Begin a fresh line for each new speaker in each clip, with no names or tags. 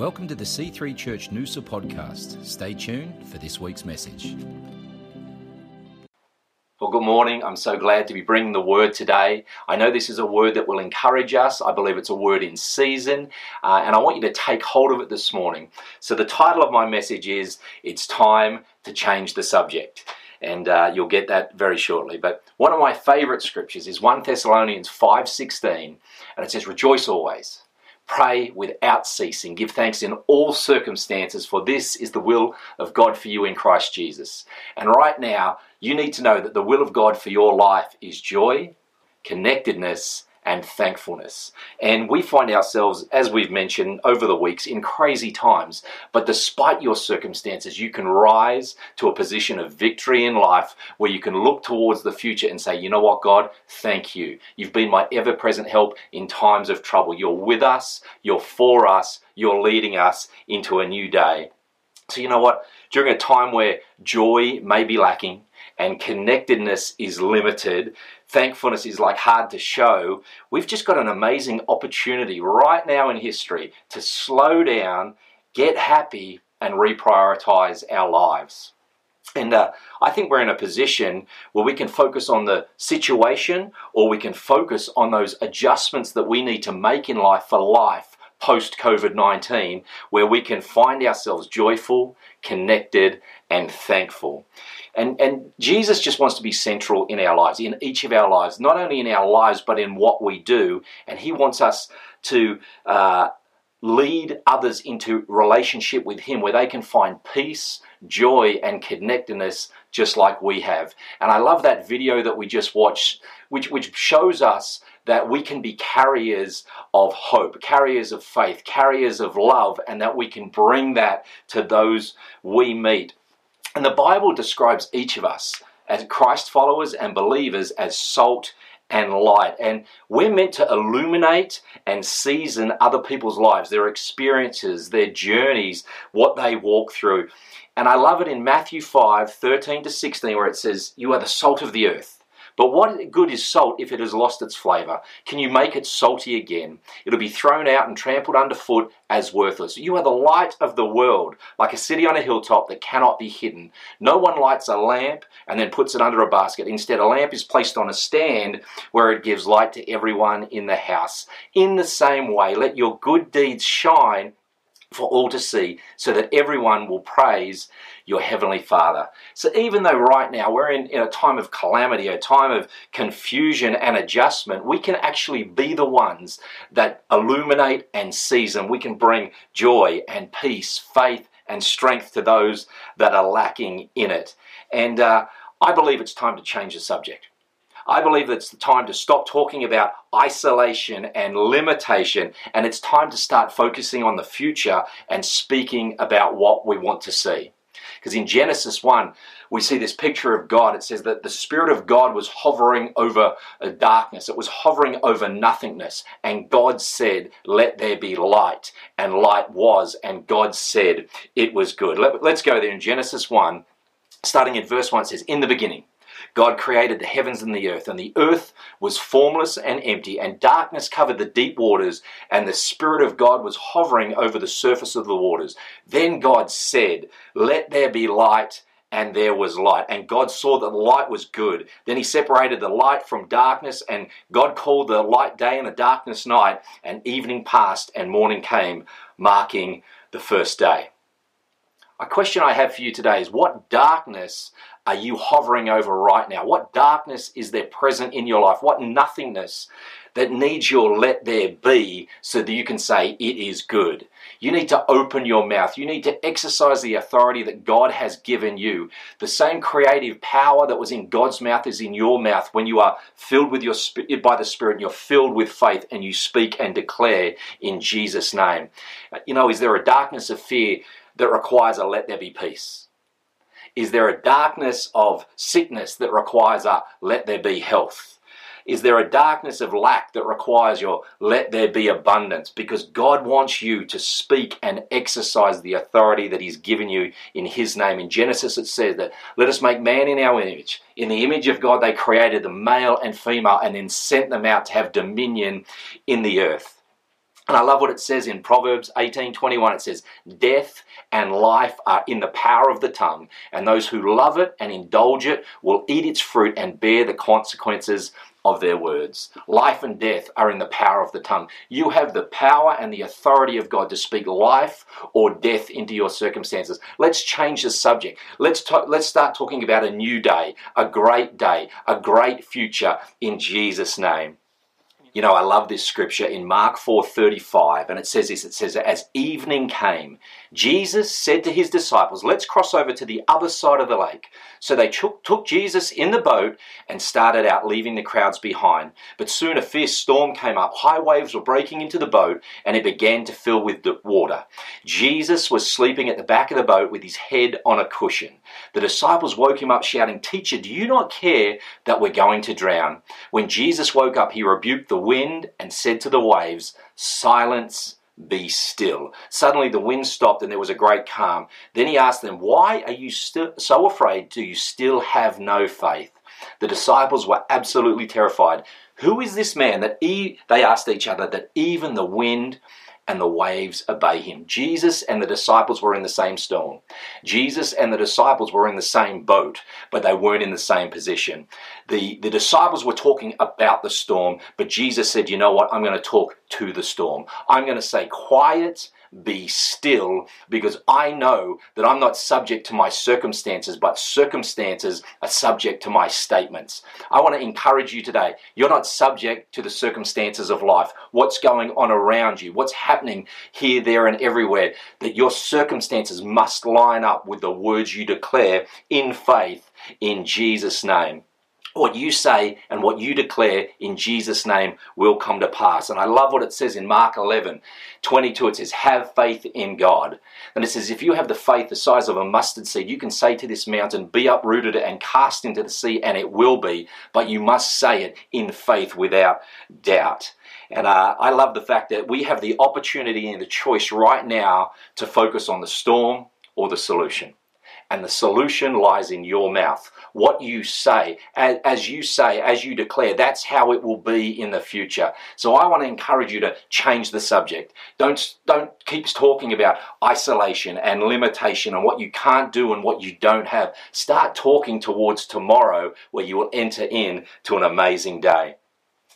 Welcome to the C3 Church Noosa podcast. Stay tuned for this week's message.
Well, good morning. I'm so glad to be bringing the word today. I know this is a word that will encourage us. I believe it's a word in season, uh, and I want you to take hold of it this morning. So, the title of my message is It's Time to Change the Subject. And uh, you'll get that very shortly. But one of my favorite scriptures is 1 Thessalonians 5:16, and it says, "Rejoice always." Pray without ceasing. Give thanks in all circumstances, for this is the will of God for you in Christ Jesus. And right now, you need to know that the will of God for your life is joy, connectedness, and thankfulness. And we find ourselves, as we've mentioned over the weeks, in crazy times. But despite your circumstances, you can rise to a position of victory in life where you can look towards the future and say, you know what, God, thank you. You've been my ever present help in times of trouble. You're with us, you're for us, you're leading us into a new day. So, you know what? During a time where joy may be lacking, and connectedness is limited, thankfulness is like hard to show, we've just got an amazing opportunity right now in history to slow down, get happy, and reprioritize our lives. And uh, I think we're in a position where we can focus on the situation or we can focus on those adjustments that we need to make in life for life post COVID 19, where we can find ourselves joyful, connected, and thankful. And, and Jesus just wants to be central in our lives, in each of our lives, not only in our lives, but in what we do. And He wants us to uh, lead others into relationship with Him where they can find peace, joy, and connectedness just like we have. And I love that video that we just watched, which, which shows us that we can be carriers of hope, carriers of faith, carriers of love, and that we can bring that to those we meet. And the Bible describes each of us as Christ followers and believers as salt and light. And we're meant to illuminate and season other people's lives, their experiences, their journeys, what they walk through. And I love it in Matthew 5 13 to 16, where it says, You are the salt of the earth. But what good is salt if it has lost its flavour? Can you make it salty again? It'll be thrown out and trampled underfoot as worthless. You are the light of the world, like a city on a hilltop that cannot be hidden. No one lights a lamp and then puts it under a basket. Instead, a lamp is placed on a stand where it gives light to everyone in the house. In the same way, let your good deeds shine for all to see, so that everyone will praise your Heavenly Father. So, even though right now we're in, in, a time of calamity, a time of confusion and adjustment, we can actually be the ones that illuminate and season. We can bring joy and peace, faith and strength to those that are lacking in it. And uh, I believe it's time to change the subject. I believe it's the time to stop talking about isolation and limitation, and it's time to start focusing on the future and speaking about what we want to see. Because in Genesis 1, we see this picture of God. It says that the Spirit of God was hovering over darkness, it was hovering over nothingness. And God said, Let there be light. And light was, and God said, It was good. Let, us go there in Genesis 1, starting at verse 1, it says, In the beginning. God created the heavens and the earth, and the earth was formless and empty, and darkness covered the deep waters, and the Spirit of God was hovering over the surface of the waters. Then God said, Let there be light. And there was light. And God saw that the light was good. Then he separated the light from darkness, and God called the light day and the darkness night. And evening passed, and morning came, marking the first day. A question I have for you today is what darkness are you hovering over right now? What darkness is there present in your life? What nothingness that needs your let there be so that you can say it is good? You need to open your mouth. You need to exercise the authority that God has given you. The same creative power that was in God's mouth is in your mouth when you are filled with your by the Spirit and you're filled with faith and you speak and declare in Jesus' name. You know, is there a darkness of fear that requires a let there be peace? Is there a darkness of sickness that requires a let there be health? Is there a darkness of lack that requires your let there be abundance? Because God wants you to speak and exercise the authority that He's given you in His name. In Genesis, it says that let us make man in our image. In the image of God, they created the male and female and then sent them out to have dominion in the earth. And I love what it says in Proverbs 18:21 it says death and life are in the power of the tongue and those who love it and indulge it will eat its fruit and bear the consequences of their words. Life and death are in the power of the tongue. You have the power and the authority of God to speak life or death into your circumstances. Let's change the subject. Let's talk, let's start talking about a new day, a great day, a great future in Jesus name. You know, I love this scripture in Mark 4:35 and it says this it says as evening came Jesus said to his disciples, Let's cross over to the other side of the lake. So they took, took, Jesus in the boat and started out, leaving the crowds behind. But soon a fierce storm came up. High waves were breaking into the boat, and it began to fill with water. Jesus was sleeping at the back of the boat with his head on a cushion. The disciples woke him up, shouting, Teacher, do you not care that we're going to drown? When Jesus woke up, he rebuked the wind and said to the waves, Silence be still. Suddenly the wind stopped and there was a great calm. Then he asked them, Why are you still so afraid? Do you still have no faith? The disciples were absolutely terrified. Who is this man that e-, they asked each other that even the wind and the waves obey him. Jesus and the disciples were in the same storm. Jesus and the disciples were in the same boat, but they weren't in the same position. The, the disciples were talking about the storm, but Jesus said, You know what? I'm going to talk to the storm. I'm going to say, Quiet be still because I know that I'm not subject to my circumstances, but circumstances are subject to my statements. I want to encourage you today. You're not subject to the circumstances of life, what's going on around you, what's happening here, there, and everywhere. That your circumstances must line up with the words you declare in faith in Jesus' name what you say and what you declare in Jesus' name will come to pass. And I love what it says in Mark 11 22. It says, Have faith in God. And it says, If you have the faith the size of a mustard seed, you can say to this mountain, Be uprooted and cast into the sea, and it will be. But you must say it in faith without doubt. And uh, I love the fact that we have the opportunity and the choice right now to focus on the storm or the solution and the solution lies in your mouth. What you say, as, you say, as you declare, that's how it will be in the future. So I want to encourage you to change the subject. Don't, don't keep talking about isolation and limitation and what you can't do and what you don't have. Start talking towards tomorrow where you will enter in to an amazing day.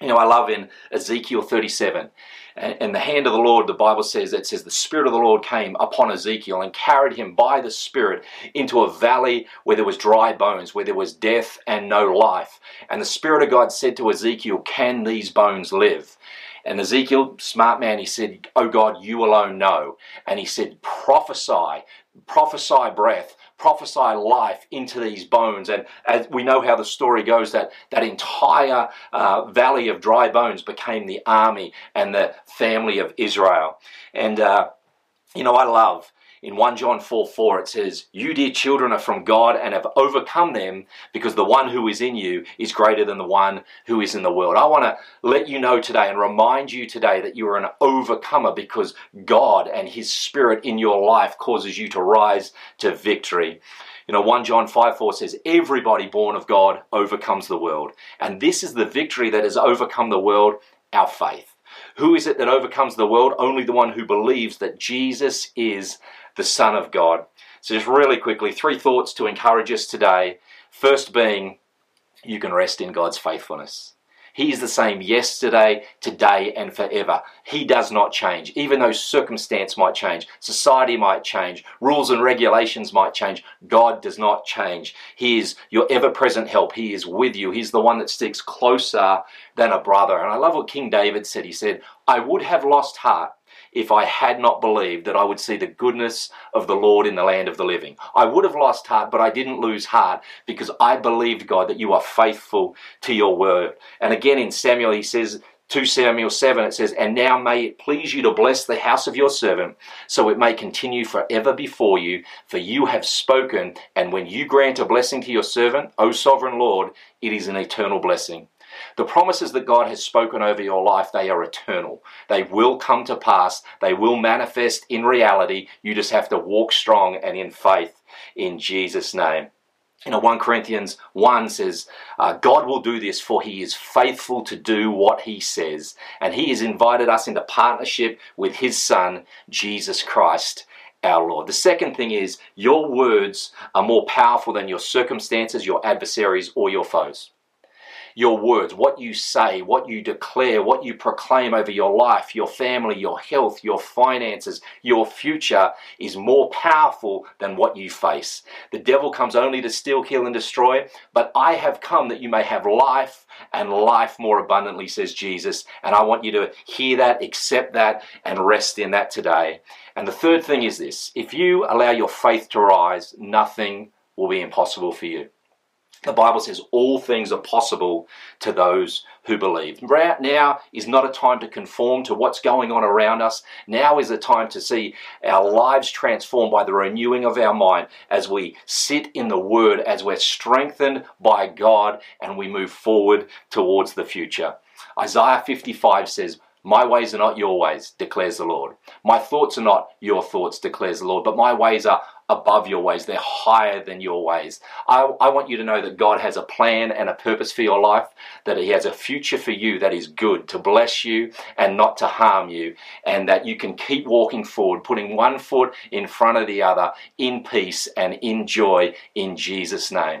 You know, I love in Ezekiel 37, and the hand of the Lord, the Bible says, it says, the Spirit of the Lord came upon Ezekiel and carried him by the Spirit into a valley where there was dry bones, where there was death and no life. And the Spirit of God said to Ezekiel, Can these bones live? And Ezekiel, smart man, he said, Oh God, you alone know. And he said, Prophesy, prophesy breath prophesy life into these bones. And as we know how the story goes, that that entire uh, valley of dry bones became the army and the family of Israel. And uh, you know, I love in 1 John 4 4, it says, You, dear children, are from God and have overcome them because the one who is in you is greater than the one who is in the world. I want to let you know today and remind you today that you are an overcomer because God and His Spirit in your life causes you to rise to victory. You know, 1 John 5 4 says, Everybody born of God overcomes the world. And this is the victory that has overcome the world, our faith. Who is it that overcomes the world? Only the one who believes that Jesus is the Son of God. So, just really quickly, three thoughts to encourage us today. First being, you can rest in God's faithfulness. He is the same yesterday, today, and forever. He does not change. Even though circumstance might change, society might change, rules and regulations might change, God does not change. He is your ever present help. He is with you. He's the one that sticks closer than a brother. And I love what King David said. He said, I would have lost heart if I had not believed that I would see the goodness of the Lord in the land of the living. I would have lost heart, but I didn't lose heart because I believed, God, that you are faithful to your word. And again in Samuel, he says, 2 Samuel 7, it says, And now may it please you to bless the house of your servant, so it may continue forever before you, for you have spoken, and when you grant a blessing to your servant, O sovereign Lord, it is an eternal blessing. The promises that God has spoken over your life, they are eternal. They will come to pass. They will manifest in reality. You just have to walk strong and in faith in Jesus' name. you know, 1 Corinthians 1 says, uh, God will do this for he is faithful to do what he says. And he has invited us into partnership with his son, Jesus Christ, our Lord. The second thing is, your words are more powerful than your circumstances, your adversaries, or your foes your words, what you say, what you declare, what you proclaim over your life, your family, your health, your finances, your future is more powerful than what you face. The devil comes only to steal, kill, and destroy, but I have come that you may have life and life more abundantly, says Jesus. And I want you to hear that, accept that, and rest in that today. And the third thing is this if you allow your faith to rise, nothing will be impossible for you. The Bible says all things are possible to those who believe. Right Now is not a time to conform to what's going on around us. Now is a time to see our lives transformed by the renewing of our mind as we sit in the Word, as we're strengthened by God, and we move forward towards the future. Isaiah 55 says, my ways are not your ways, declares the Lord. My thoughts are not your thoughts, declares the Lord, but my ways are above your ways. They're higher than your ways. I, I, want you to know that God has a plan and a purpose for your life, that He has a future for you that is good, to bless you and not to harm you, and that you can keep walking forward, putting one foot in front of the other in peace and in joy in Jesus' name.